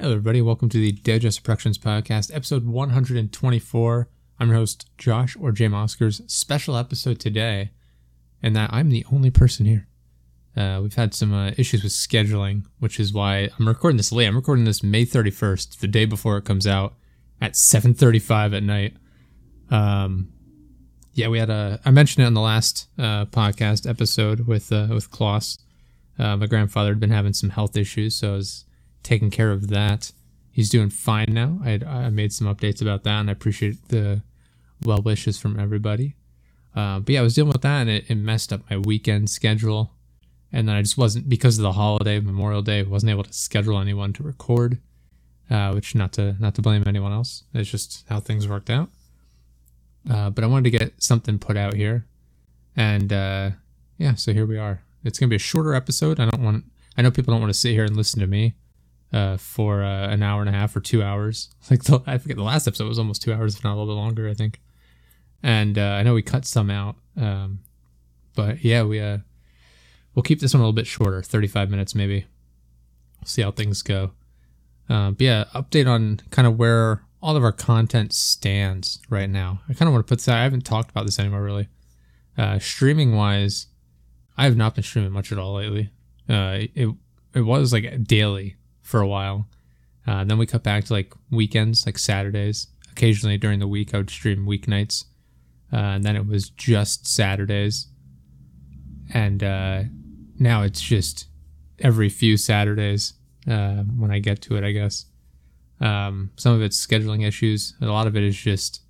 Hello, everybody. Welcome to the Digest Productions Podcast, episode 124. I'm your host, Josh or Jay Oscars. Special episode today, and that I'm the only person here. Uh, we've had some uh, issues with scheduling, which is why I'm recording this late. I'm recording this May 31st, the day before it comes out, at 7:35 at night. Um, yeah, we had a. I mentioned it on the last uh, podcast episode with uh, with Klaus. Uh, my grandfather had been having some health issues, so I was taking care of that. He's doing fine now. I, I made some updates about that, and I appreciate the well wishes from everybody. Uh, but yeah, I was dealing with that, and it, it, messed up my weekend schedule. And then I just wasn't because of the holiday, Memorial Day, wasn't able to schedule anyone to record. Uh, which not to not to blame anyone else. It's just how things worked out. Uh, but I wanted to get something put out here, and uh, yeah, so here we are. It's gonna be a shorter episode. I don't want. I know people don't want to sit here and listen to me uh, for uh, an hour and a half or two hours. Like the, I forget the last episode was almost two hours, if not a little bit longer, I think. And uh, I know we cut some out, um, but yeah, we uh, we'll keep this one a little bit shorter, thirty-five minutes maybe. We'll see how things go. Uh, but yeah, update on kind of where all of our content stands right now. I kind of want to put that. I haven't talked about this anymore really. Uh, streaming wise, I have not been streaming much at all lately. Uh, it it was like daily for a while. Uh, then we cut back to like weekends, like Saturdays. Occasionally during the week, I would stream weeknights. Uh, and then it was just Saturdays. And uh, now it's just every few Saturdays uh, when I get to it, I guess. Um, some of it's scheduling issues. A lot of it is just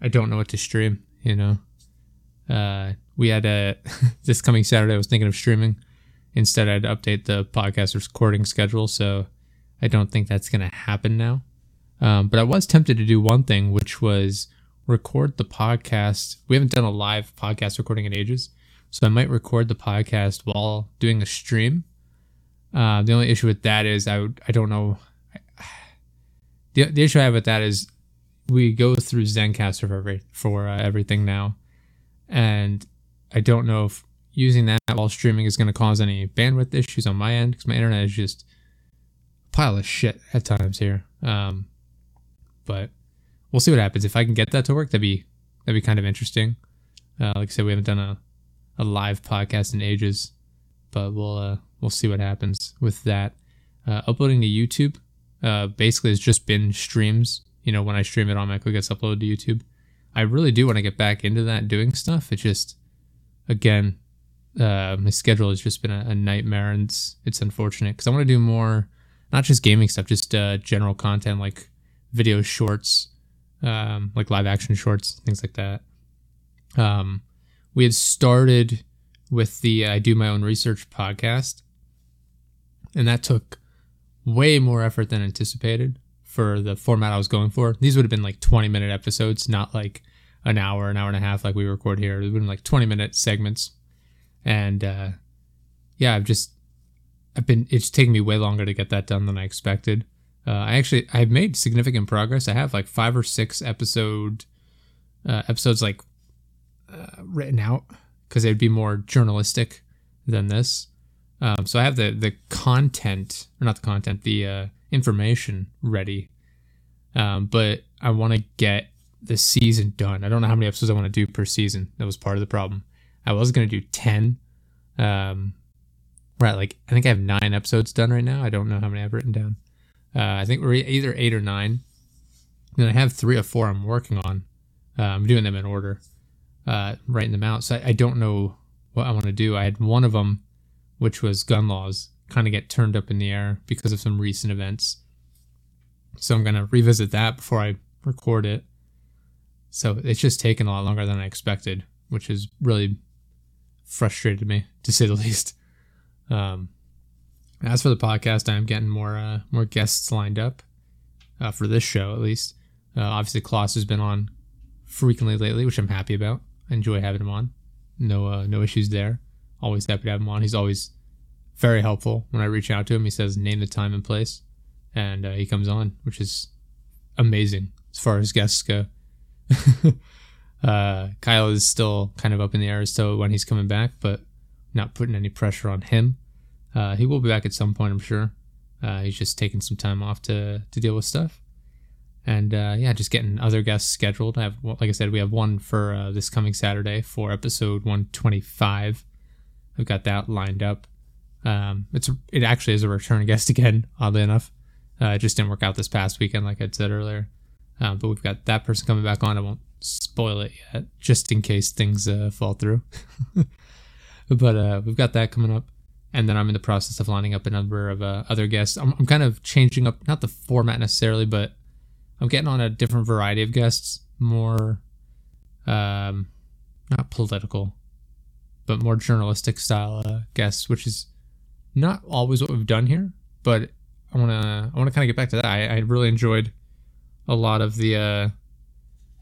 I don't know what to stream, you know. Uh, we had a this coming Saturday. I was thinking of streaming. Instead, I'd update the podcast recording schedule, so I don't think that's going to happen now. Um, but I was tempted to do one thing, which was record the podcast. We haven't done a live podcast recording in ages, so I might record the podcast while doing a stream. Uh, the only issue with that is I I don't know. The, the issue I have with that is we go through Zencastr for every, for uh, everything now, and I don't know if using that while streaming is going to cause any bandwidth issues on my end because my internet is just a pile of shit at times here. Um, but we'll see what happens. If I can get that to work, that'd be that'd be kind of interesting. Uh, like I said, we haven't done a, a live podcast in ages, but we'll uh, we'll see what happens with that. Uh, uploading to YouTube uh, basically has just been streams. You know, when I stream it it gets uploaded to YouTube. I really do want to get back into that doing stuff. It just, again, uh, my schedule has just been a, a nightmare, and it's, it's unfortunate because I want to do more, not just gaming stuff, just uh, general content like video shorts, um, like live action shorts, things like that. Um, we had started with the I Do My Own Research podcast, and that took way more effort than anticipated for the format I was going for. These would have been like 20 minute episodes, not like an hour, an hour and a half like we record here. It would have been like 20 minute segments. And uh, yeah, I've just, I've been, it's taken me way longer to get that done than I expected. Uh, I actually, I've made significant progress. I have like five or six episode, uh, episodes like uh, written out because they'd be more journalistic than this. Um, so I have the the content, or not the content, the uh, information ready. Um, but I want to get the season done. I don't know how many episodes I want to do per season. That was part of the problem. I was gonna do ten. Um, right, like I think I have nine episodes done right now. I don't know how many I've written down. Uh, I think we're either eight or nine. And I have three or four I'm working on. Uh, I'm doing them in order, uh, writing them out. So I, I don't know what I want to do. I had one of them which was gun laws, kind of get turned up in the air because of some recent events. So I'm to revisit that before I record it. So it's just taken a lot longer than I expected, which is really frustrated me to say the least. Um, as for the podcast, I'm getting more uh, more guests lined up uh, for this show, at least. Uh, obviously, Klaus has been on frequently lately, which I'm happy about. I enjoy having him on. No uh, no issues there. Always happy to have him on. He's always very helpful when I reach out to him. He says name the time and place, and uh, he comes on, which is amazing as far as guests go. uh, Kyle is still kind of up in the air as to when he's coming back, but not putting any pressure on him. Uh, he will be back at some point, I'm sure. Uh, he's just taking some time off to to deal with stuff, and uh, yeah, just getting other guests scheduled. I have, like I said, we have one for uh, this coming Saturday for episode 125. I've got that lined up. Um, it's it actually is a return guest again, oddly enough. Uh, it just didn't work out this past weekend, like I said earlier. Uh, but we've got that person coming back on. I won't spoil it yet, just in case things uh, fall through. but uh, we've got that coming up and then I'm in the process of lining up a number of uh, other guests. I'm, I'm kind of changing up, not the format necessarily, but I'm getting on a different variety of guests, more, um, not political, but more journalistic style uh, guests, which is not always what we've done here. But I wanna, I wanna kind of get back to that. I, I really enjoyed a lot of the uh,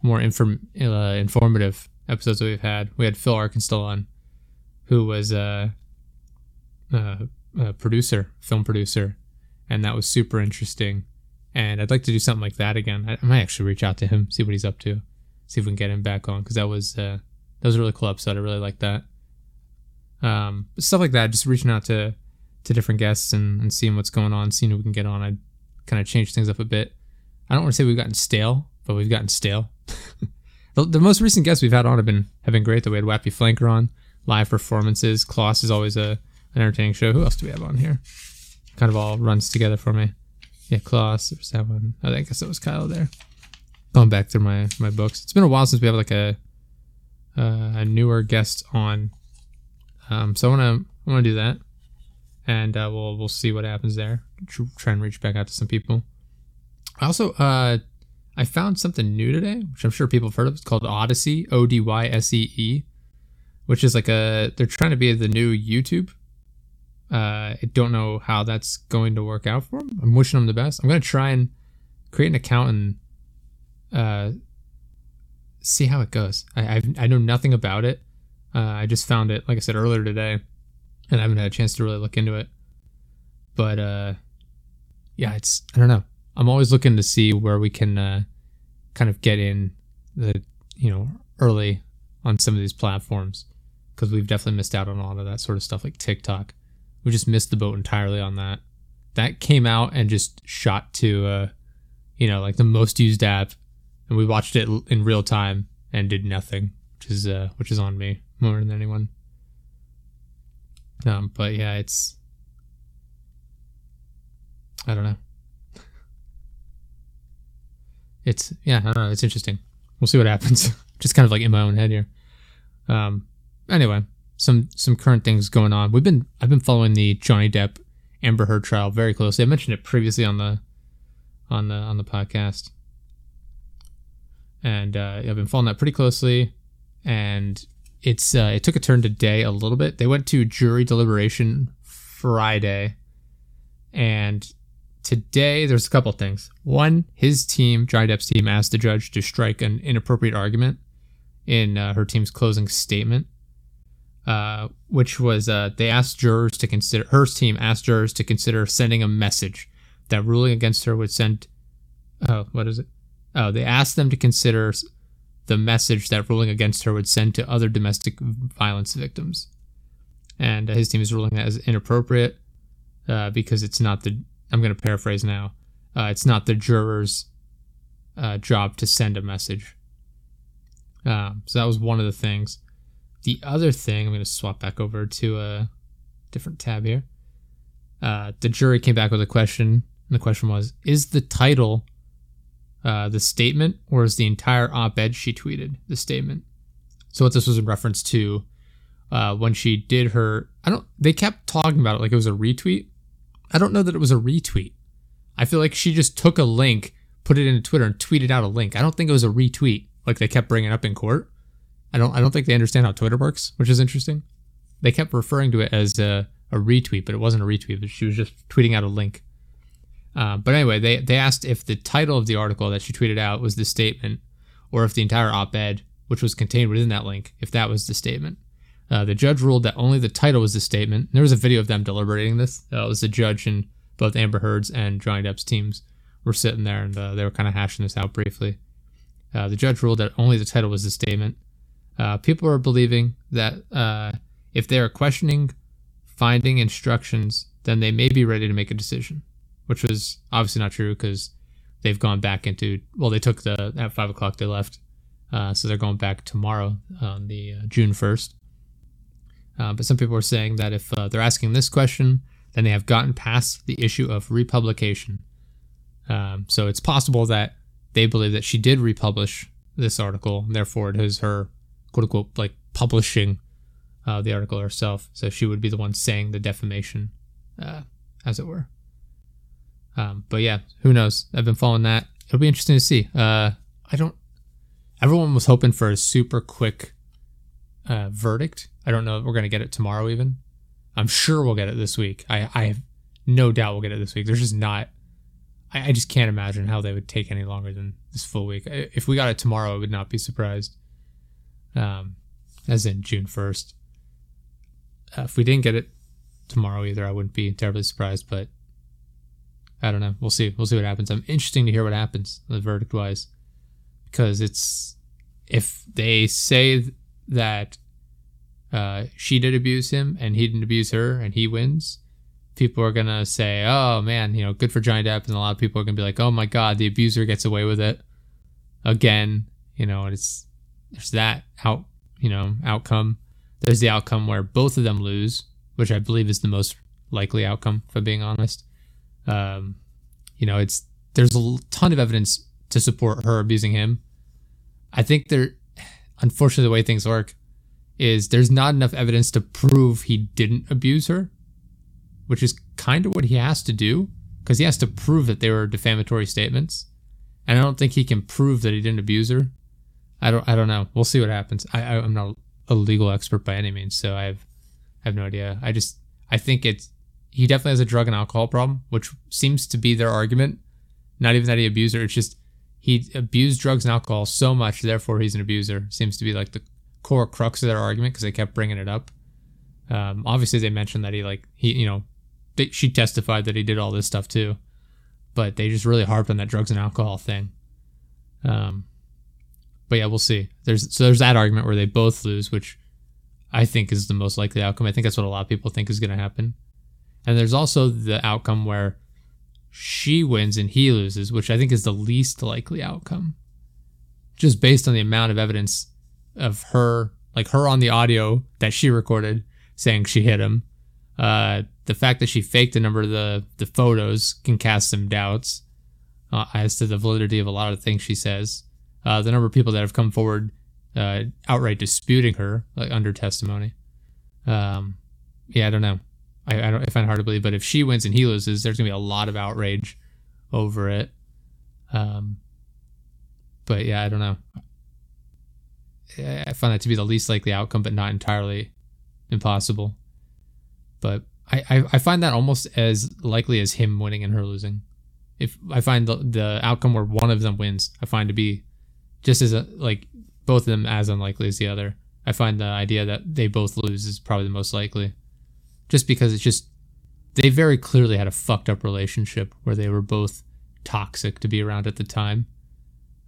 more inform, uh, informative episodes that we've had. We had Phil Arkenstill on, who was a, uh, uh, producer, film producer, and that was super interesting. And I'd like to do something like that again. I, I might actually reach out to him, see what he's up to, see if we can get him back on because that was uh, that was a really cool episode. I really like that. Um, stuff like that, just reaching out to to different guests and, and seeing what's going on, seeing who we can get on. I'd kind of change things up a bit. I don't want to say we've gotten stale, but we've gotten stale. the, the, most recent guests we've had on have been have been great. That we had Wappy Flanker on, live performances. Klaus is always a an entertaining show. Who else do we have on here? Kind of all runs together for me. Yeah, Klaus. There's that one. I guess that was Kyle there. Going back through my my books. It's been a while since we have like a uh, a newer guest on. Um, so I want to I want to do that, and uh, we'll we'll see what happens there. Try and reach back out to some people. I also uh, I found something new today, which I'm sure people have heard of. It's called Odysee, O D Y S E E, which is like a they're trying to be the new YouTube. Uh, I don't know how that's going to work out for them. I'm wishing them the best. I'm gonna try and create an account and uh, see how it goes. I I've, i know nothing about it. Uh, I just found it, like I said earlier today, and I haven't had a chance to really look into it. But uh, yeah, it's I don't know. I'm always looking to see where we can uh, kind of get in the you know early on some of these platforms because we've definitely missed out on a lot of that sort of stuff like TikTok we just missed the boat entirely on that. That came out and just shot to, uh, you know, like the most used app, and we watched it in real time and did nothing, which is uh, which is on me more than anyone. Um, but yeah, it's I don't know. It's yeah, I don't know. It's interesting. We'll see what happens. just kind of like in my own head here. Um, anyway, some some current things going on. We've been I've been following the Johnny Depp Amber Heard trial very closely. I mentioned it previously on the on the on the podcast, and uh, I've been following that pretty closely. And it's uh, it took a turn today a little bit. They went to jury deliberation Friday, and today there's a couple things. One, his team, Johnny Depp's team, asked the judge to strike an inappropriate argument in uh, her team's closing statement uh, which was uh, they asked jurors to consider her team asked jurors to consider sending a message that ruling against her would send. Oh, what is it? Oh, they asked them to consider the message that ruling against her would send to other domestic violence victims, and uh, his team is ruling that as inappropriate uh, because it's not the. I'm going to paraphrase now. Uh, it's not the jurors' uh, job to send a message. Um, so that was one of the things. The other thing, I'm going to swap back over to a different tab here. Uh, the jury came back with a question, and the question was Is the title uh, the statement, or is the entire op ed she tweeted the statement? So, what this was in reference to uh, when she did her, I don't, they kept talking about it like it was a retweet. I don't know that it was a retweet. I feel like she just took a link, put it into Twitter, and tweeted out a link. I don't think it was a retweet like they kept bringing it up in court. I don't I don't think they understand how Twitter works, which is interesting. They kept referring to it as a, a retweet, but it wasn't a retweet. But she was just tweeting out a link. Uh, but anyway, they they asked if the title of the article that she tweeted out was the statement, or if the entire op-ed, which was contained within that link, if that was the statement. Uh, the judge ruled that only the title was the statement. There was a video of them deliberating this. Uh, it was the judge and both Amber Heard's and Johnny Depp's teams were sitting there, and uh, they were kind of hashing this out briefly. Uh, the judge ruled that only the title was the statement. Uh, people are believing that uh, if they are questioning finding instructions, then they may be ready to make a decision. which was obviously not true because they've gone back into well, they took the at five o'clock they left, so they're going back tomorrow on the June first. Uh, but some people are saying that if uh, they're asking this question, then they have gotten past the issue of republication. Um, so it's possible that they believe that she did republish this article, and therefore it is her quote unquote like publishing uh, the article herself. So she would be the one saying the defamation, uh, as it were. Um, but yeah, who knows? I've been following that. It'll be interesting to see. Uh, I don't. Everyone was hoping for a super quick uh, verdict. I don't know if we're gonna get it tomorrow. Even, I'm sure we'll get it this week. I I have no doubt we'll get it this week. There's just not. I, I just can't imagine how they would take any longer than this full week. If we got it tomorrow, I would not be surprised. Um, as in June first. Uh, if we didn't get it tomorrow either, I wouldn't be terribly surprised. But I don't know. We'll see. We'll see what happens. I'm interesting to hear what happens, the verdict wise, because it's if they say that uh, she did abuse him and he didn't abuse her and he wins, people are gonna say, "Oh man, you know, good for Johnny Depp," and a lot of people are gonna be like, "Oh my God, the abuser gets away with it again." You know, it's there's that out, you know, outcome. There's the outcome where both of them lose, which I believe is the most likely outcome, if I'm being honest. Um, you know, it's there's a ton of evidence to support her abusing him. I think there, unfortunately, the way things work is there's not enough evidence to prove he didn't abuse her, which is kind of what he has to do because he has to prove that they were defamatory statements. And I don't think he can prove that he didn't abuse her. I don't. I don't know. We'll see what happens. I, I am not a legal expert by any means, so I have I have no idea. I just I think it's he definitely has a drug and alcohol problem, which seems to be their argument. Not even that he abused her; it's just he abused drugs and alcohol so much, therefore he's an abuser. Seems to be like the core crux of their argument because they kept bringing it up. Um, obviously, they mentioned that he like he you know they, she testified that he did all this stuff too, but they just really harped on that drugs and alcohol thing. Um, but yeah, we'll see. There's so there's that argument where they both lose, which I think is the most likely outcome. I think that's what a lot of people think is going to happen. And there's also the outcome where she wins and he loses, which I think is the least likely outcome. Just based on the amount of evidence of her, like her on the audio that she recorded saying she hit him. Uh, the fact that she faked a number of the, the photos can cast some doubts uh, as to the validity of a lot of things she says. Uh, the number of people that have come forward uh, outright disputing her like under testimony. Um, yeah, I don't know. I, I, don't, I find it hard to believe, but if she wins and he loses, there's gonna be a lot of outrage over it. Um, but yeah, I don't know. I find that to be the least likely outcome, but not entirely impossible. But I, I, I find that almost as likely as him winning and her losing. If I find the, the outcome where one of them wins, I find to be just as a, like both of them as unlikely as the other. I find the idea that they both lose is probably the most likely just because it's just they very clearly had a fucked up relationship where they were both toxic to be around at the time.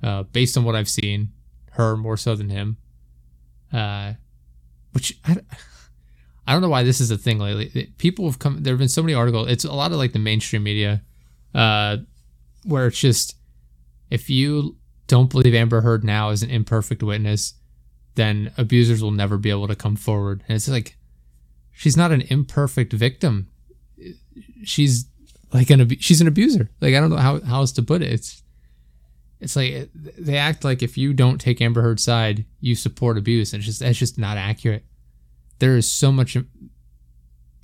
Uh, based on what I've seen, her more so than him. Uh, which I, I don't know why this is a thing lately. People have come. There have been so many articles. It's a lot of like the mainstream media, uh, where it's just if you don't believe Amber Heard now is an imperfect witness, then abusers will never be able to come forward. And it's like she's not an imperfect victim. She's like an she's an abuser. Like I don't know how, how else to put it. It's it's like they act like if you don't take Amber Heard's side, you support abuse. And it's just that's just not accurate. There is so much um,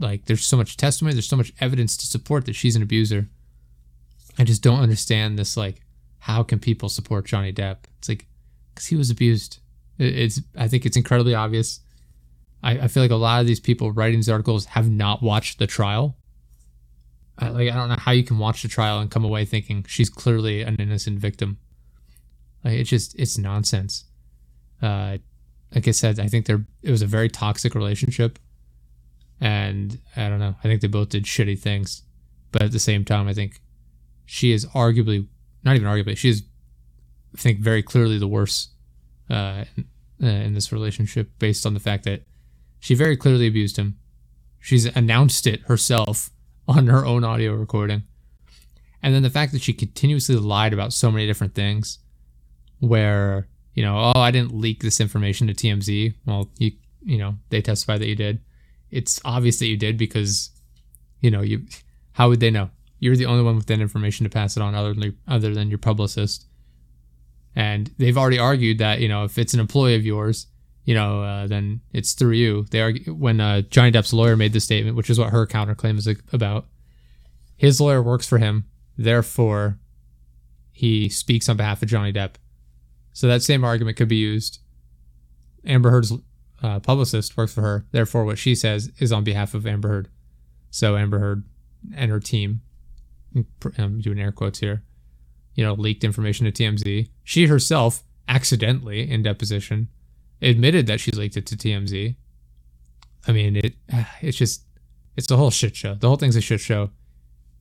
like there's so much testimony, there's so much evidence to support that she's an abuser. I just don't understand this like how can people support Johnny Depp? It's like because he was abused. It's I think it's incredibly obvious. I, I feel like a lot of these people writing these articles have not watched the trial. I, like I don't know how you can watch the trial and come away thinking she's clearly an innocent victim. Like it's just it's nonsense. Uh, like I said, I think there it was a very toxic relationship, and I don't know. I think they both did shitty things, but at the same time, I think she is arguably not even arguably she is, I think, very clearly the worst uh, in, uh, in this relationship based on the fact that she very clearly abused him. She's announced it herself on her own audio recording. And then the fact that she continuously lied about so many different things, where you know, oh, I didn't leak this information to TMZ. Well, you you know, they testify that you did. It's obvious that you did because, you know, you. How would they know? You're the only one with that information to pass it on, other than other than your publicist. And they've already argued that you know if it's an employee of yours, you know, uh, then it's through you. They argue when uh, Johnny Depp's lawyer made the statement, which is what her counterclaim is about. His lawyer works for him, therefore, he speaks on behalf of Johnny Depp. So that same argument could be used. Amber Heard's uh, publicist works for her, therefore, what she says is on behalf of Amber Heard. So Amber Heard and her team, I'm doing air quotes here, you know, leaked information to TMZ. She herself, accidentally in deposition, admitted that she leaked it to TMZ. I mean, it it's just it's a whole shit show. The whole thing's a shit show.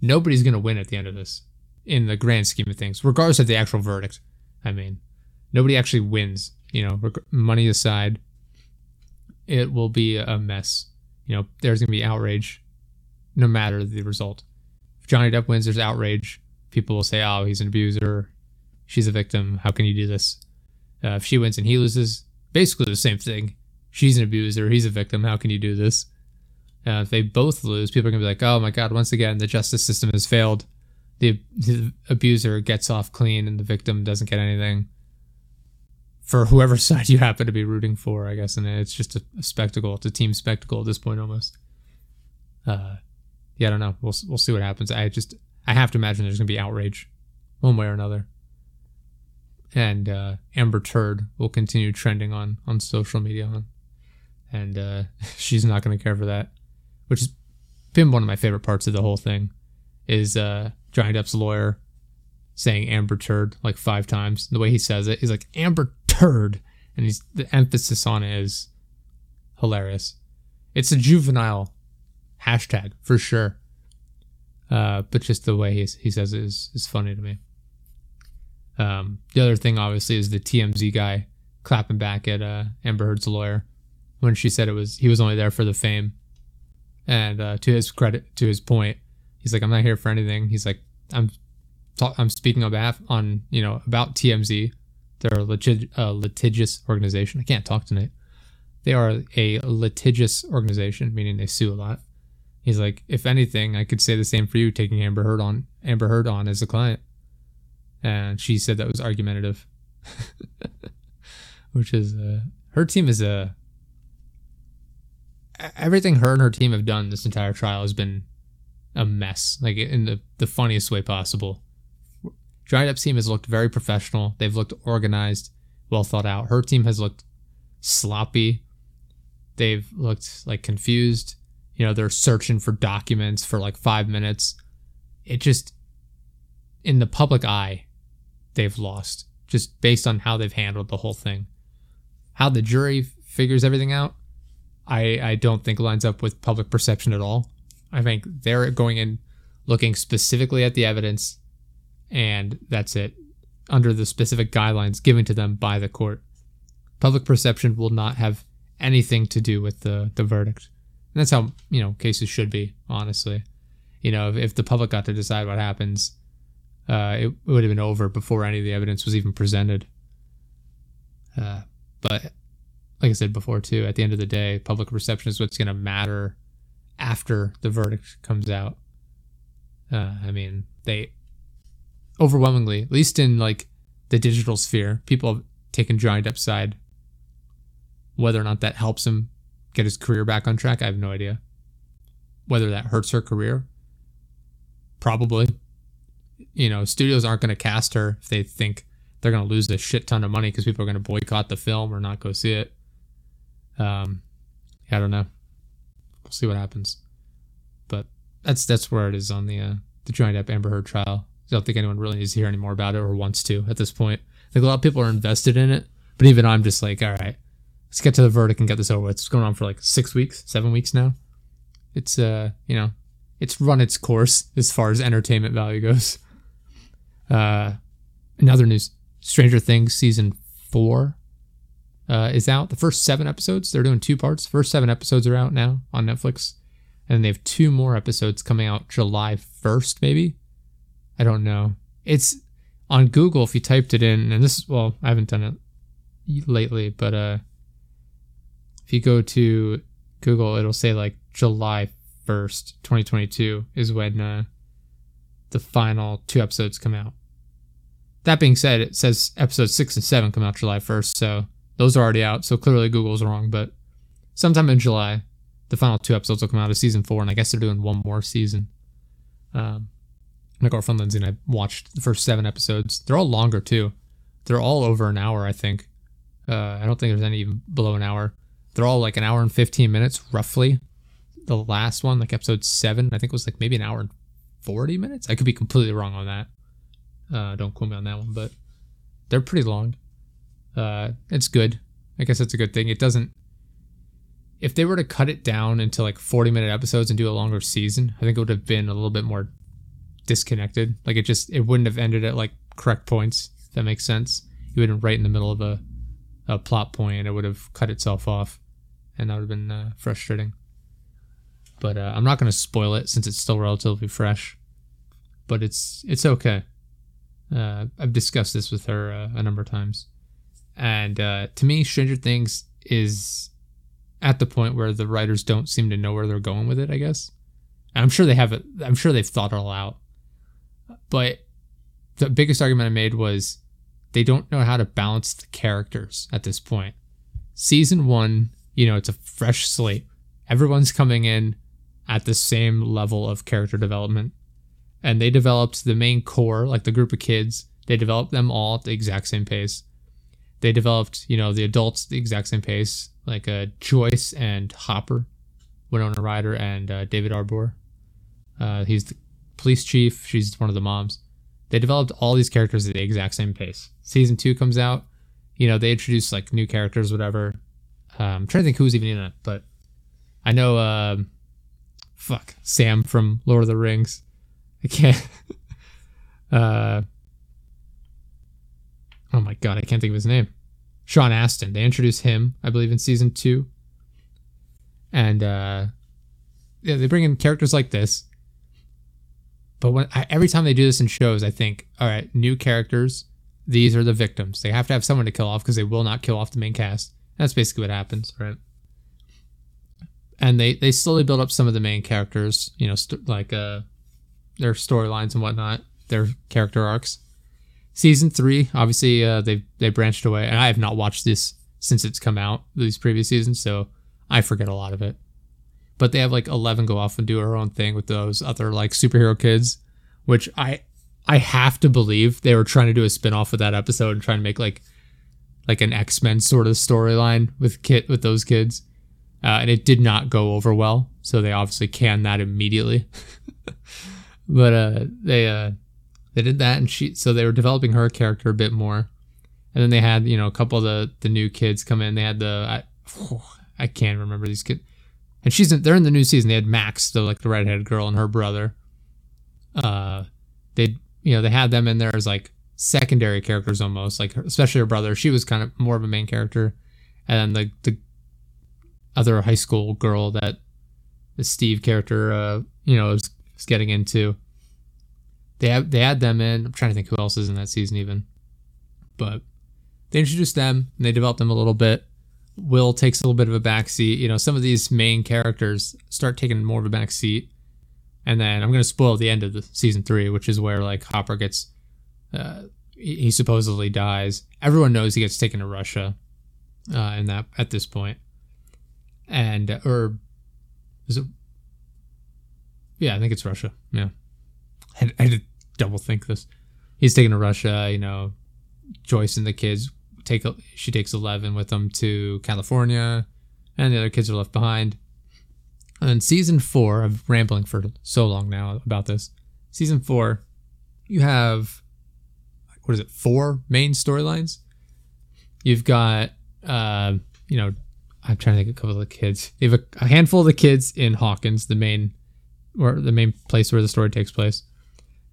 Nobody's gonna win at the end of this, in the grand scheme of things, regardless of the actual verdict. I mean, nobody actually wins. You know, money aside, it will be a mess. You know, there's gonna be outrage, no matter the result. If Johnny Depp wins, there's outrage. People will say, "Oh, he's an abuser. She's a victim. How can you do this?" Uh, if she wins and he loses, basically the same thing. She's an abuser. He's a victim. How can you do this? Uh, if they both lose, people are gonna be like, "Oh my God!" Once again, the justice system has failed. The, the abuser gets off clean, and the victim doesn't get anything. For whoever side you happen to be rooting for, I guess, and it's just a, a spectacle. It's a team spectacle at this point, almost. Uh, yeah, I don't know. We'll we'll see what happens. I just I have to imagine there's gonna be outrage, one way or another and uh, Amber Turd will continue trending on on social media, and uh, she's not going to care for that. Which has been one of my favorite parts of the whole thing, is uh, Johnny Depp's lawyer saying Amber Turd like five times. The way he says it, he's like Amber Turd, and he's the emphasis on it is hilarious. It's a juvenile hashtag for sure, uh, but just the way he he says it is is funny to me. Um, the other thing, obviously, is the TMZ guy clapping back at uh, Amber Heard's lawyer when she said it was he was only there for the fame. And uh, to his credit, to his point, he's like, "I'm not here for anything." He's like, "I'm, talk- I'm speaking on behalf on you know about TMZ. They're a litig- uh, litigious organization. I can't talk tonight. They are a litigious organization, meaning they sue a lot." He's like, "If anything, I could say the same for you, taking Amber Heard on Amber Heard on as a client." and she said that was argumentative, which is uh, her team is a everything her and her team have done this entire trial has been a mess, like in the the funniest way possible. Johnny Depp's team has looked very professional. They've looked organized, well thought out. Her team has looked sloppy. They've looked like confused. You know, they're searching for documents for like five minutes. It just, in the public eye, they've lost just based on how they've handled the whole thing. How the jury figures everything out, I I don't think lines up with public perception at all. I think they're going in looking specifically at the evidence and that's it under the specific guidelines given to them by the court. Public perception will not have anything to do with the the verdict. And that's how, you know, cases should be, honestly. You know, if, if the public got to decide what happens, uh, it, would have been over before any of the evidence was even presented. Uh, but like I said before, too, at the end of the day, public perception is what's going to matter after the verdict comes out. Uh, I mean, they overwhelmingly, at least in like the digital sphere, people have taken Johnny Depp's side. Whether or not that helps him get his career back on track, I have no idea. Whether that hurts her career, probably you know, studios aren't going to cast her if they think they're going to lose a shit ton of money because people are going to boycott the film or not go see it. Um, I don't know. We'll see what happens. But that's that's where it is on the uh, the Johnny Depp Amber Heard trial. I don't think anyone really needs to hear any more about it or wants to at this point. I think a lot of people are invested in it, but even I'm just like, all right, let's get to the verdict and get this over with. It's going on for like six weeks, seven weeks now. It's uh, you know, it's run its course as far as entertainment value goes. Uh, in other news, Stranger Things season four uh, is out. The first seven episodes, they're doing two parts. First seven episodes are out now on Netflix, and they have two more episodes coming out July 1st, maybe. I don't know. It's on Google if you typed it in, and this well, I haven't done it lately, but uh, if you go to Google, it'll say like July first, twenty twenty two, is when uh, the final two episodes come out. That being said, it says episodes six and seven come out July first, so those are already out. So clearly Google's wrong, but sometime in July, the final two episodes will come out of season four, and I guess they're doing one more season. Um, my girlfriend Lindsay and I watched the first seven episodes. They're all longer too. They're all over an hour, I think. Uh, I don't think there's any even below an hour. They're all like an hour and 15 minutes, roughly. The last one, like episode seven, I think was like maybe an hour and 40 minutes. I could be completely wrong on that. Uh, don't quote me on that one, but they're pretty long. Uh, it's good. I guess that's a good thing. It doesn't. If they were to cut it down into like 40 minute episodes and do a longer season, I think it would have been a little bit more disconnected. Like it just it wouldn't have ended at like correct points. That makes sense. You would have right in the middle of a, a plot point point. it would have cut itself off, and that would have been uh, frustrating. But uh, I'm not going to spoil it since it's still relatively fresh. But it's it's okay. Uh, I've discussed this with her uh, a number of times, and uh, to me, Stranger Things is at the point where the writers don't seem to know where they're going with it. I guess. I'm sure they have it. I'm sure they've thought it all out. But the biggest argument I made was they don't know how to balance the characters at this point. Season one, you know, it's a fresh slate. Everyone's coming in at the same level of character development. And they developed the main core, like the group of kids, they developed them all at the exact same pace. They developed, you know, the adults the exact same pace, like uh, Joyce and Hopper, Winona Ryder and uh, David Harbour. Uh, he's the police chief. She's one of the moms. They developed all these characters at the exact same pace. Season two comes out. You know, they introduce like new characters, whatever. Um, I'm trying to think who's even in it, but I know, uh, fuck, Sam from Lord of the Rings. I can't. uh, oh my god, I can't think of his name. Sean Astin. They introduce him, I believe, in season two. And uh, yeah, they bring in characters like this but when I, every time they do this in shows, I think, all right, new characters. These are the victims. They have to have someone to kill off because they will not kill off the main cast. That's basically what happens, right? And they they slowly build up some of the main characters, you know, st- like uh, their storylines and whatnot, their character arcs. Season three, obviously, uh, they they branched away, and I have not watched this since it's come out these previous seasons, so I forget a lot of it but they have like 11 go off and do her own thing with those other like superhero kids which i i have to believe they were trying to do a spin-off of that episode and trying to make like like an x-men sort of storyline with kit with those kids uh, and it did not go over well so they obviously canned that immediately. But uh they uh they did that and she so they were developing her character a bit more. And then they had you know a couple of the the new kids come in. They had the i, oh, I can't remember these kids and she's in, they're in the new season. They had Max, the like the redheaded girl, and her brother. Uh, they you know they had them in there as like secondary characters almost, like especially her brother. She was kind of more of a main character, and then the the other high school girl that the Steve character, uh, you know, is, is getting into. They have they had them in. I'm trying to think who else is in that season even, but they introduced them and they developed them a little bit. Will takes a little bit of a backseat. You know, some of these main characters start taking more of a backseat. And then I'm going to spoil the end of the season three, which is where like Hopper gets, uh, he supposedly dies. Everyone knows he gets taken to Russia, uh, in that at this point, and uh, or is it? Yeah, I think it's Russia. Yeah, I I had to double think this. He's taken to Russia. You know, Joyce and the kids take she takes Eleven with them to California, and the other kids are left behind. And then season four, I'm rambling for so long now about this. Season four, you have what is it? Four main storylines. You've got, uh, you know, I'm trying to think of a couple of the kids. You have a, a handful of the kids in Hawkins, the main, or the main place where the story takes place.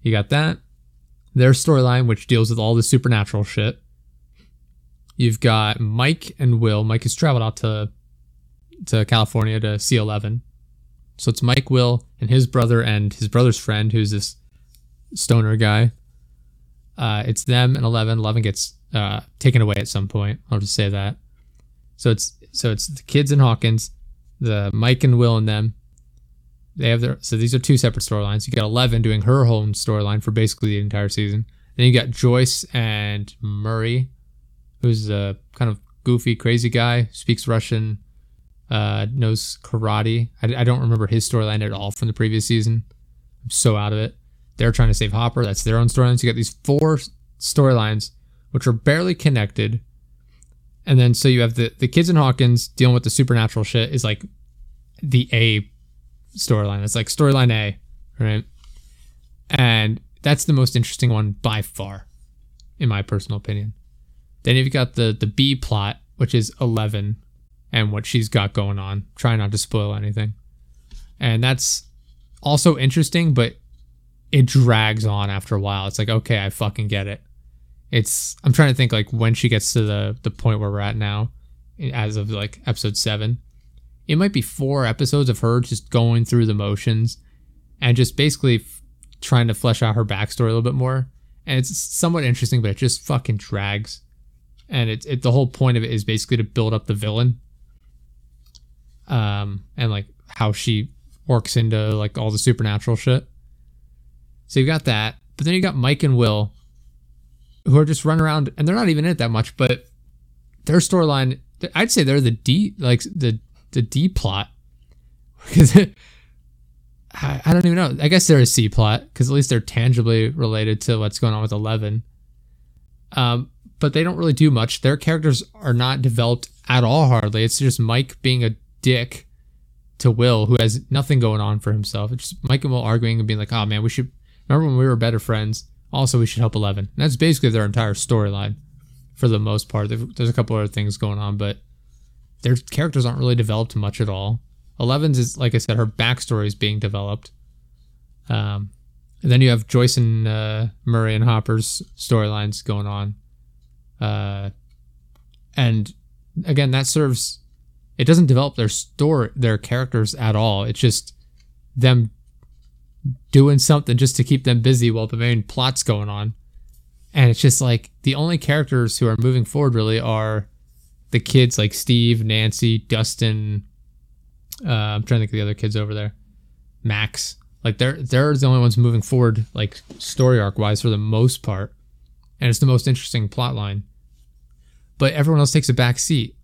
You got that. Their storyline, which deals with all the supernatural shit. You've got Mike and Will. Mike has traveled out to to California to see Eleven. So it's Mike, Will, and his brother and his brother's friend, who's this stoner guy. Uh, it's them and Eleven. Eleven gets uh, taken away at some point. I'll just say that. So it's so it's the kids and Hawkins, the Mike and Will and them. They have their so these are two separate storylines. You got Eleven doing her own storyline for basically the entire season. Then you got Joyce and Murray, who's a kind of goofy, crazy guy, speaks Russian, uh, knows karate. I, I don't remember his storyline at all from the previous season. I'm so out of it. They're trying to save Hopper. That's their own storylines. You got these four storylines which are barely connected. And then so you have the the kids in Hawkins dealing with the supernatural shit is like the A storyline. It's like storyline A, right? And that's the most interesting one by far, in my personal opinion. Then you've got the the B plot, which is Eleven and what she's got going on. Try not to spoil anything. And that's also interesting, but it drags on after a while. It's like, okay, I fucking get it. It's I'm trying to think like when she gets to the the point where we're at now, as of like episode seven. It might be four episodes of her just going through the motions and just basically f- trying to flesh out her backstory a little bit more. And it's somewhat interesting, but it just fucking drags. And it's it, the whole point of it is basically to build up the villain. Um, and like how she works into like all the supernatural shit. So you got that, but then you got Mike and Will, who are just running around, and they're not even in it that much, but their storyline, I'd say they're the D, like the the D plot, because I, I don't even know. I guess they're a C plot because at least they're tangibly related to what's going on with Eleven. Um, but they don't really do much. Their characters are not developed at all. Hardly. It's just Mike being a dick to Will, who has nothing going on for himself. It's just Mike and Will arguing and being like, "Oh man, we should remember when we were better friends. Also, we should help Eleven." And that's basically their entire storyline, for the most part. There's a couple other things going on, but their characters aren't really developed much at all. Eleven's is like I said, her backstory is being developed. Um, and then you have Joyce and uh, Murray and Hopper's storylines going on. Uh, and again, that serves. It doesn't develop their story, their characters at all. It's just them doing something just to keep them busy while the main plot's going on. And it's just like the only characters who are moving forward really are the kids like Steve, Nancy, Dustin. Uh, I'm trying to think of the other kids over there. Max. Like they're they're the only ones moving forward, like story arc wise, for the most part, and it's the most interesting plot line. But everyone else takes a back seat,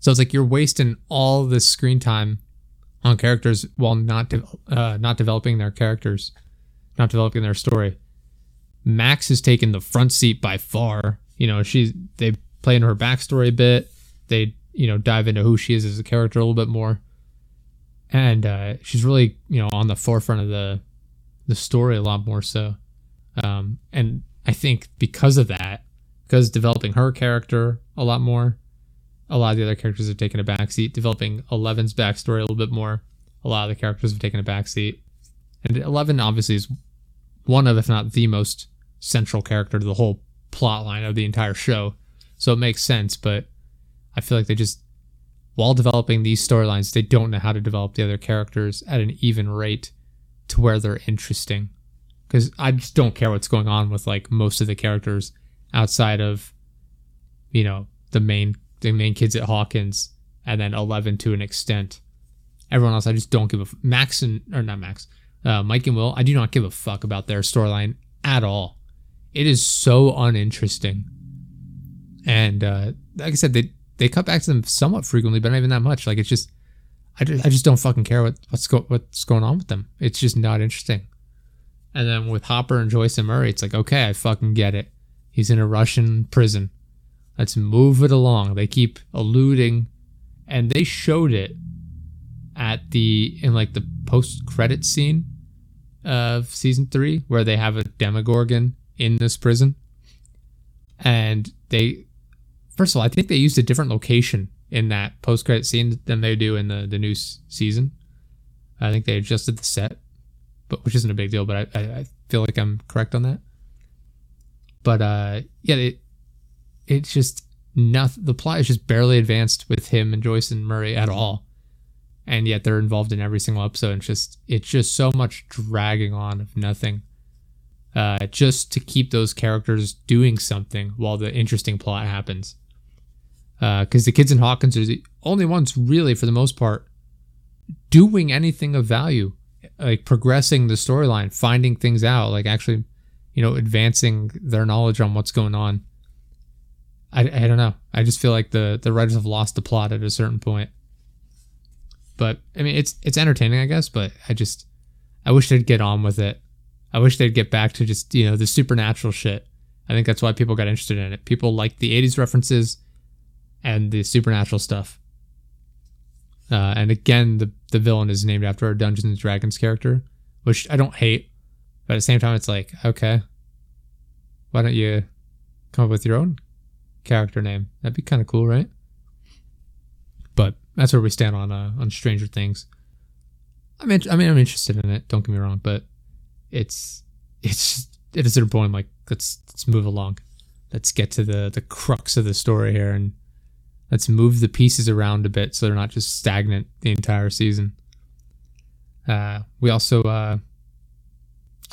so it's like you're wasting all this screen time on characters while not de- uh, not developing their characters, not developing their story. Max has taken the front seat by far. You know, she's they play into her backstory a bit. They you know dive into who she is as a character a little bit more, and uh, she's really you know on the forefront of the the story a lot more so. Um, and I think because of that, because developing her character a lot more, a lot of the other characters have taken a backseat. Developing Eleven's backstory a little bit more, a lot of the characters have taken a backseat. And Eleven obviously is one of, if not the most central character to the whole plot line of the entire show. So it makes sense, but I feel like they just, while developing these storylines, they don't know how to develop the other characters at an even rate to where they're interesting. Because I just don't care what's going on with like most of the characters outside of, you know, the main the main kids at Hawkins, and then Eleven to an extent. Everyone else, I just don't give a f- Max and or not Max, uh, Mike and Will. I do not give a fuck about their storyline at all. It is so uninteresting, and uh, like I said, they they cut back to them somewhat frequently, but not even that much. Like it's just, I just, I just don't fucking care what what's go, what's going on with them. It's just not interesting. And then with Hopper and Joyce and Murray, it's like okay, I fucking get it. He's in a Russian prison. Let's move it along. They keep alluding, and they showed it at the in like the post credit scene of season three, where they have a Demogorgon in this prison, and they first of all, I think they used a different location in that post credit scene than they do in the the new season. I think they adjusted the set, but which isn't a big deal. But I, I, I feel like I'm correct on that. But uh, yeah, it it's just nothing. The plot is just barely advanced with him and Joyce and Murray at all, and yet they're involved in every single episode. It's just it's just so much dragging on of nothing. uh, just to keep those characters doing something while the interesting plot happens. Because uh, the kids in Hawkins are the only ones, really, for the most part, doing anything of value, like progressing the storyline, finding things out, like actually, you know, advancing their knowledge on what's going on. I, I don't know. I just feel like the the writers have lost the plot at a certain point. But I mean, it's it's entertaining, I guess. But I just I wish they'd get on with it. I wish they'd get back to just you know the supernatural shit. I think that's why people got interested in it. People like the '80s references and the supernatural stuff. Uh, and again, the the villain is named after a Dungeons and Dragons character, which I don't hate, but at the same time, it's like okay, why don't you come up with your own character name? That'd be kind of cool, right? But that's where we stand on uh, on Stranger Things. I'm in, I mean I'm interested in it. Don't get me wrong, but it's it's it is at a point like let's let's move along. Let's get to the the crux of the story here and let's move the pieces around a bit so they're not just stagnant the entire season. Uh, we also uh,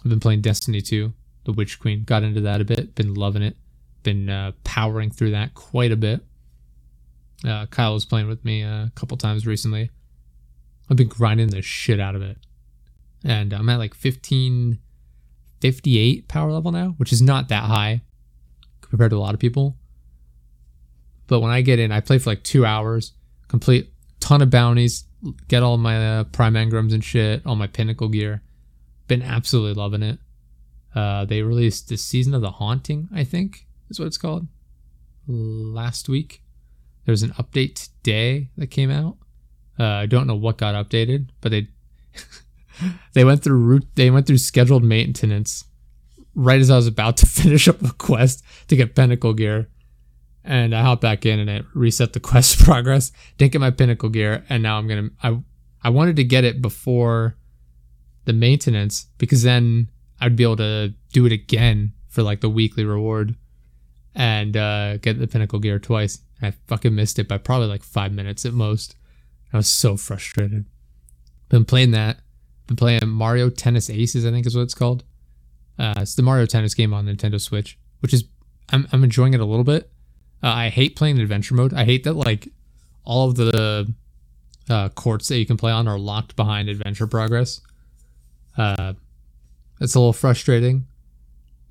have been playing Destiny 2, the Witch Queen. Got into that a bit. Been loving it. Been uh, powering through that quite a bit. Uh, Kyle was playing with me a couple times recently. I've been grinding the shit out of it. And I'm at like 1558 power level now, which is not that high compared to a lot of people. But when I get in, I play for like two hours, complete ton of bounties, get all my uh, prime engrams and shit, all my pinnacle gear. Been absolutely loving it. Uh, they released the season of the haunting, I think is what it's called, last week. There's an update today that came out. Uh, I don't know what got updated, but they they went through route they went through scheduled maintenance right as I was about to finish up a quest to get pinnacle gear and I hopped back in and it reset the quest progress. Didn't get my pinnacle gear, and now I'm gonna. I I wanted to get it before the maintenance because then I'd be able to do it again for like the weekly reward and uh, get the pinnacle gear twice. I fucking missed it by probably like five minutes at most. I was so frustrated. Been playing that. Been playing Mario Tennis Aces, I think is what it's called. Uh, it's the Mario Tennis game on Nintendo Switch, which is I'm I'm enjoying it a little bit uh, I hate playing adventure mode. I hate that like all of the uh, courts that you can play on are locked behind adventure progress. Uh, it's a little frustrating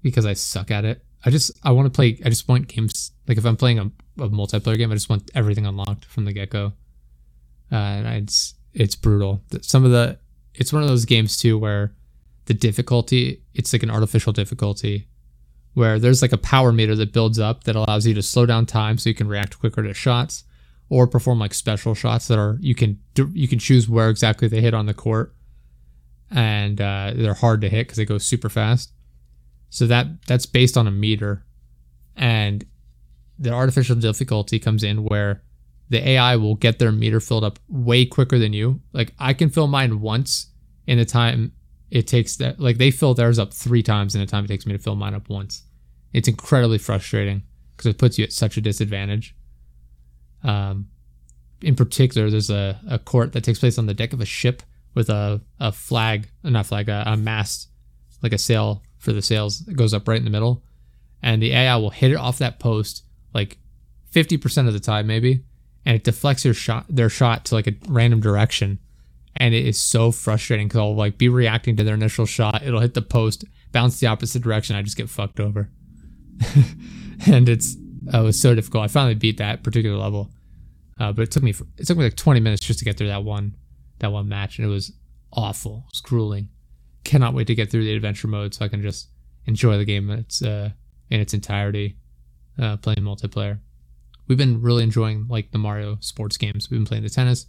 because I suck at it. I just I want to play. I just want games like if I'm playing a, a multiplayer game, I just want everything unlocked from the get go. Uh, and it's it's brutal. Some of the it's one of those games too where the difficulty it's like an artificial difficulty where there's like a power meter that builds up that allows you to slow down time so you can react quicker to shots or perform like special shots that are you can you can choose where exactly they hit on the court and uh, they're hard to hit because they go super fast. So that that's based on a meter. And the artificial difficulty comes in where the ai will get their meter filled up way quicker than you. Like i can fill mine once in the time it takes that like they fill theirs up three times in the time it takes me to fill mine up once it's incredibly frustrating because it puts you at such a disadvantage. Um, in particular, there's a, a court that takes place on the deck of a ship with a, a flag, not flag, a, a mast, like a sail for the sails that goes up right in the middle. And the AI will hit it off that post like 50% of the time, maybe, and it deflects your shot, their shot to like a random direction. And it is so frustrating because I'll like be reacting to their initial shot. It'll hit the post, bounce the opposite direction. I just get fucked over. and it's uh, it was so difficult. I finally beat that particular level, uh, but it took me for, it took me like 20 minutes just to get through that one that one match, and it was awful. It was grueling. Cannot wait to get through the adventure mode so I can just enjoy the game in its uh, in its entirety, uh, playing multiplayer. We've been really enjoying like the Mario sports games. We've been playing the tennis.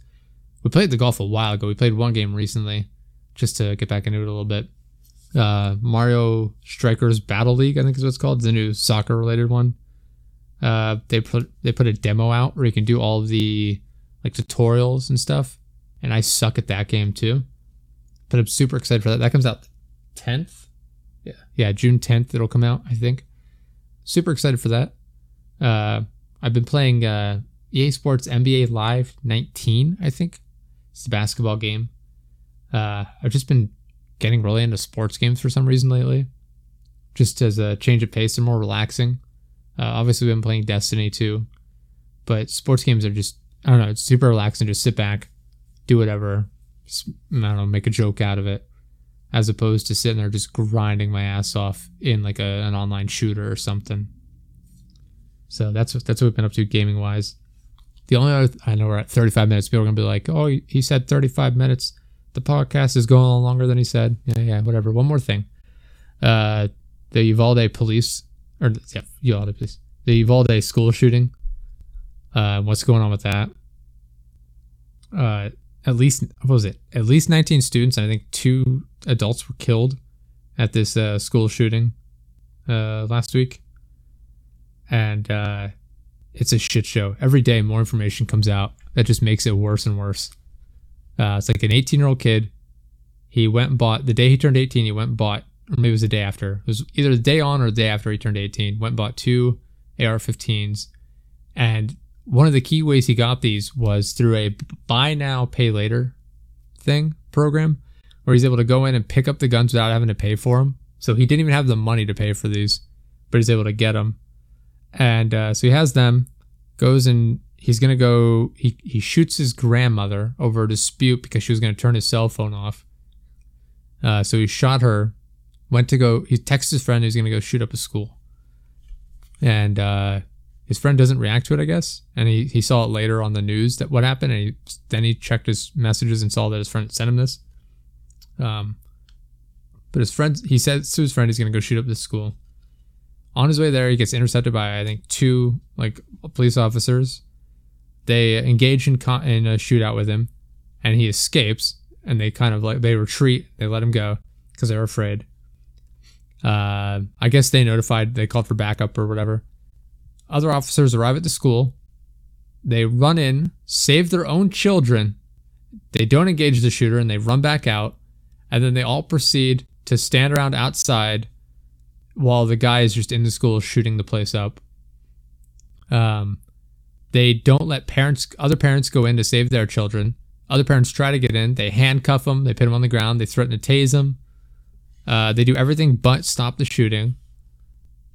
We played the golf a while ago. We played one game recently, just to get back into it a little bit uh, Mario Strikers Battle League, I think is what it's called. It's a new soccer related one. Uh, they put they put a demo out where you can do all the like tutorials and stuff. And I suck at that game too. But I'm super excited for that. That comes out 10th. Yeah. Yeah, June 10th it'll come out, I think. Super excited for that. Uh, I've been playing uh, EA Sports NBA Live 19, I think. It's the basketball game. Uh, I've just been getting really into sports games for some reason lately. just as a change of pace. They're more relaxing. Uh, obviously, we've been playing Destiny 2, but sports games are just I don't know. It's super relaxing. Just sit back, do whatever. Just, I don't know, make a joke out of it, as opposed to sitting there just grinding my ass off in like a, an online shooter or something. So that's that's what we've been up to gaming wise. The only other I know we're at 35 minutes. People are gonna be like, "Oh, he said 35 minutes. The podcast is going on longer than he said." Yeah, yeah, whatever. One more thing. Uh, the Uvalde police, or yeah, Uvalde police, the Uvalde school shooting. Uh, what's going on with that? Uh, at least what was it? At least 19 students, and I think two adults were killed at this uh, school shooting uh, last week and uh, it's a shit show. Every day, more information comes out that just makes it worse and worse. Uh, it's like an 18 year old kid. He went and bought the day he turned 18. He went and bought, or maybe it was the day after. It was either the day on or the day after he turned 18. Went and bought two AR-15s, and one of the key ways he got these was through a buy now, pay later thing program, where he's able to go in and pick up the guns without having to pay for them. So he didn't even have the money to pay for these, but he's able to get them and uh, so he has them, goes and he's gonna go. He he shoots his grandmother over a dispute because she was gonna turn his cell phone off. Uh, so he shot her. Went to go. He texts his friend. He's gonna go shoot up a school. And uh, his friend doesn't react to it, I guess. And he, he saw it later on the news that what happened. And he, then he checked his messages and saw that his friend sent him this. Um, but his friend, he said to his friend, he's gonna go shoot up this school. On his way there, he gets intercepted by I think two like police officers. They engage in con- in a shootout with him, and he escapes. And they kind of like they retreat. They let him go because they're afraid. Uh, I guess they notified. They called for backup or whatever. Other officers arrive at the school. They run in, save their own children. They don't engage the shooter, and they run back out. And then they all proceed to stand around outside while the guy is just in the school shooting the place up. Um, they don't let parents, other parents, go in to save their children. Other parents try to get in. They handcuff them. They put them on the ground. They threaten to tase them. Uh, they do everything but stop the shooting.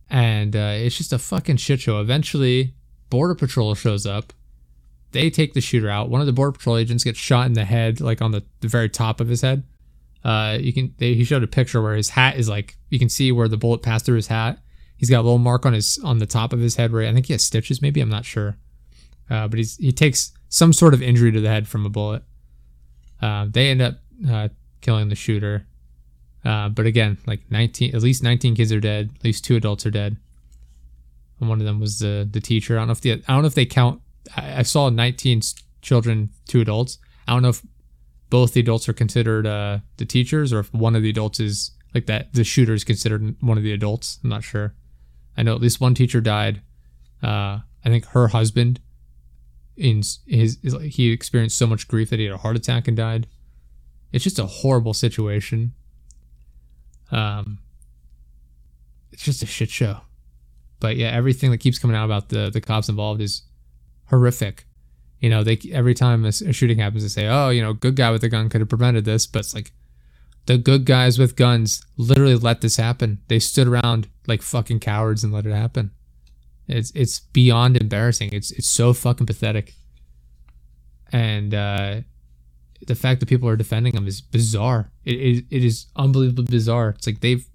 And uh, it's just a fucking shit show. Eventually, Border Patrol shows up. They take the shooter out. One of the Border Patrol agents gets shot in the head, like on the, the very top of his head. Uh, you can they, he showed a picture where his hat is like you can see where the bullet passed through his hat. He's got a little mark on his on the top of his head where I think he has stitches. Maybe I'm not sure, uh, but he's he takes some sort of injury to the head from a bullet. Uh, they end up uh, killing the shooter, uh, but again, like 19, at least 19 kids are dead. At least two adults are dead. And one of them was the the teacher. I don't know if the I don't know if they count. I, I saw 19 children, two adults. I don't know if both the adults are considered uh, the teachers, or if one of the adults is like that, the shooter is considered one of the adults. I'm not sure. I know at least one teacher died. Uh, I think her husband, in his, he experienced so much grief that he had a heart attack and died. It's just a horrible situation. Um, it's just a shit show. But yeah, everything that keeps coming out about the the cops involved is horrific you know, they every time a, a shooting happens, they say, "Oh, you know, good guy with a gun could have prevented this," but it's like the good guys with guns literally let this happen. They stood around like fucking cowards and let it happen. It's it's beyond embarrassing. It's it's so fucking pathetic. And uh, the fact that people are defending them is bizarre. It, it, it is unbelievably bizarre. It's like they've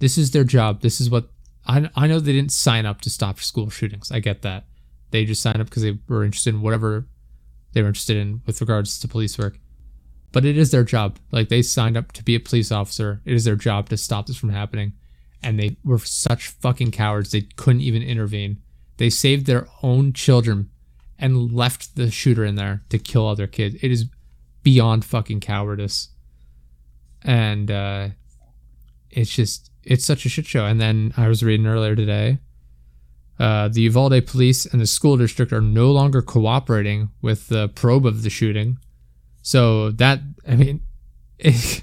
this is their job. This is what I I know they didn't sign up to stop school shootings. I get that. They just signed up because they were interested in whatever they were interested in with regards to police work. But it is their job. Like they signed up to be a police officer. It is their job to stop this from happening. And they were such fucking cowards. They couldn't even intervene. They saved their own children and left the shooter in there to kill other kids. It is beyond fucking cowardice. And uh, it's just, it's such a shit show. And then I was reading earlier today uh, the Uvalde police and the school district are no longer cooperating with the probe of the shooting. So that I mean, it's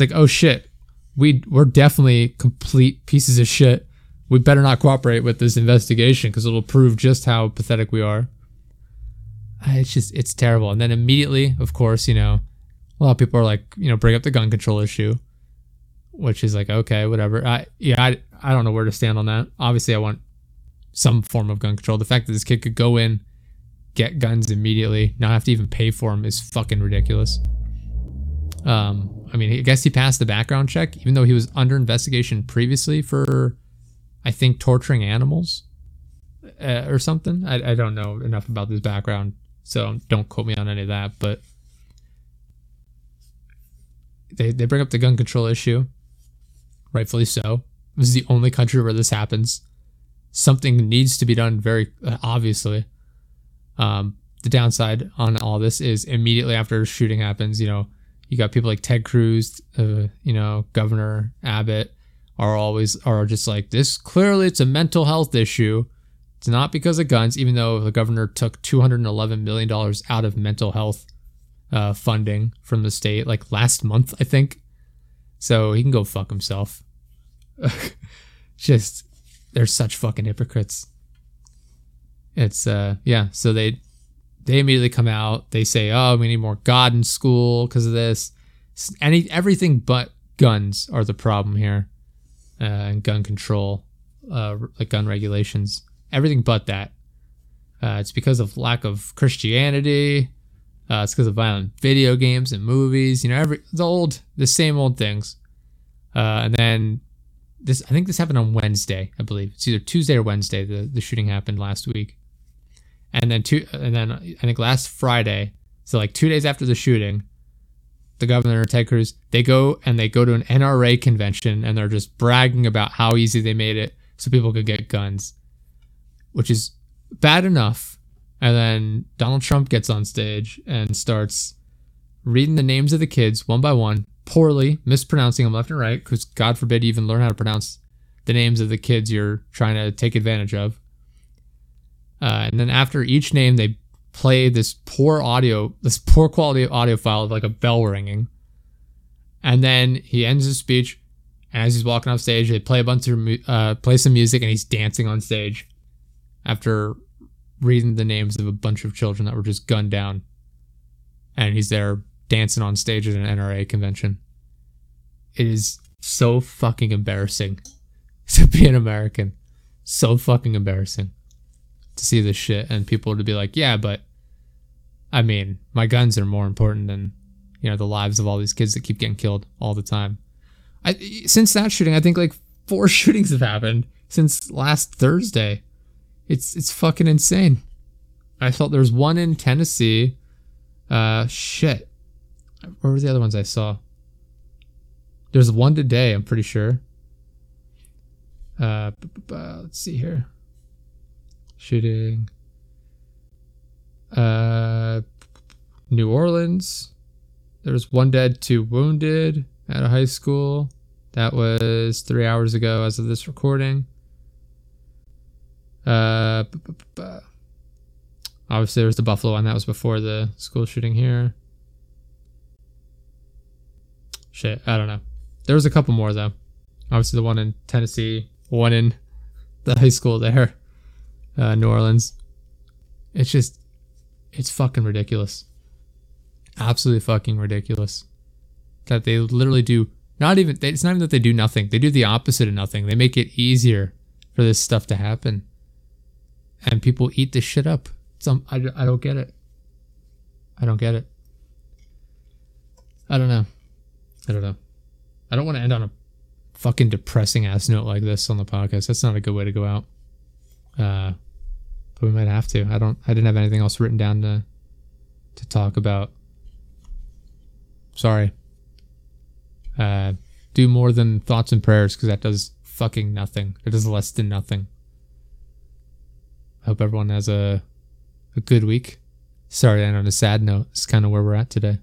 like oh shit, we we're definitely complete pieces of shit. We better not cooperate with this investigation because it'll prove just how pathetic we are. It's just it's terrible. And then immediately, of course, you know, a lot of people are like, you know, bring up the gun control issue. which is like okay, whatever. I yeah, I I don't know where to stand on that. Obviously, I want some form of gun control. The fact that this kid could go in, get guns immediately, not have to even pay for them is fucking ridiculous. Um, I mean, I guess he passed the background check, even though he was under investigation previously for, I think, torturing animals uh, or something. I, I don't know enough about this background, so don't quote me on any of that. But they, they bring up the gun control issue, rightfully so. This is the only country where this happens. Something needs to be done very uh, obviously. Um, the downside on all this is immediately after shooting happens, you know, you got people like Ted Cruz, uh, you know, Governor Abbott are always are just like this. Clearly, it's a mental health issue. It's not because of guns, even though the governor took 211 million dollars out of mental health uh, funding from the state like last month, I think. So he can go fuck himself. just they're such fucking hypocrites. It's uh yeah, so they they immediately come out. They say, "Oh, we need more God in school because of this." Any everything but guns are the problem here, uh, and gun control, uh, like gun regulations. Everything but that. Uh, it's because of lack of Christianity. Uh, it's because of violent video games and movies. You know, every the old, the same old things. Uh, and then this, I think this happened on Wednesday. I believe it's either Tuesday or Wednesday. The the shooting happened last week and then two and then I think last Friday, so like two days after the shooting, the governor Ted Cruz they go and they go to an NRA convention and they're just bragging about how easy they made it so people could get guns, which is bad enough. And then Donald Trump gets on stage and starts reading the names of the kids one by one, poorly mispronouncing them left and right, because God forbid you even learn how to pronounce the names of the kids you're trying to take advantage of. Uh, and then after each name, they play this poor audio, this poor quality audio file of like a bell ringing. And then he ends his speech. And as he's walking off stage, they play a bunch of uh, play some music, and he's dancing on stage after reading the names of a bunch of children that were just gunned down. And he's there dancing on stage at an NRA convention. It is so fucking embarrassing to be an American. So fucking embarrassing to see this shit and people to be like, yeah, but I mean, my guns are more important than you know the lives of all these kids that keep getting killed all the time. I since that shooting, I think like four shootings have happened since last Thursday. It's it's fucking insane. I thought there was one in Tennessee. Uh, shit. Where were the other ones I saw? There's one today. I'm pretty sure. Uh, let's see here shooting. Uh, New Orleans. There was one dead, two wounded at a high school. That was three hours ago as of this recording. Uh, obviously, there was the Buffalo one. That was before the school shooting here. Shit, I don't know. There was a couple more, though. Obviously, the one in Tennessee, one in the high school there uh, New Orleans. It's just, it's fucking ridiculous. Absolutely fucking ridiculous. That they literally do not even, it's not even that they do nothing. They do the opposite of nothing. They make it easier for this stuff to happen. And people eat this shit up. Some, I, I don't get it. I don't get it. I don't know. I don't know. I don't want to end on a fucking depressing ass note like this on the podcast. That's not a good way to go out. Uh, but we might have to. I don't. I didn't have anything else written down to to talk about. Sorry. Uh, do more than thoughts and prayers because that does fucking nothing. It does less than nothing. I hope everyone has a a good week. Sorry, and on a sad note, it's kind of where we're at today.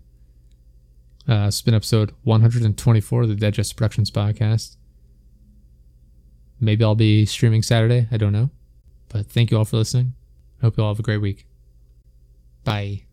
Uh, been episode 124 of the Digest Productions podcast. Maybe I'll be streaming Saturday. I don't know. But thank you all for listening. Hope you all have a great week. Bye.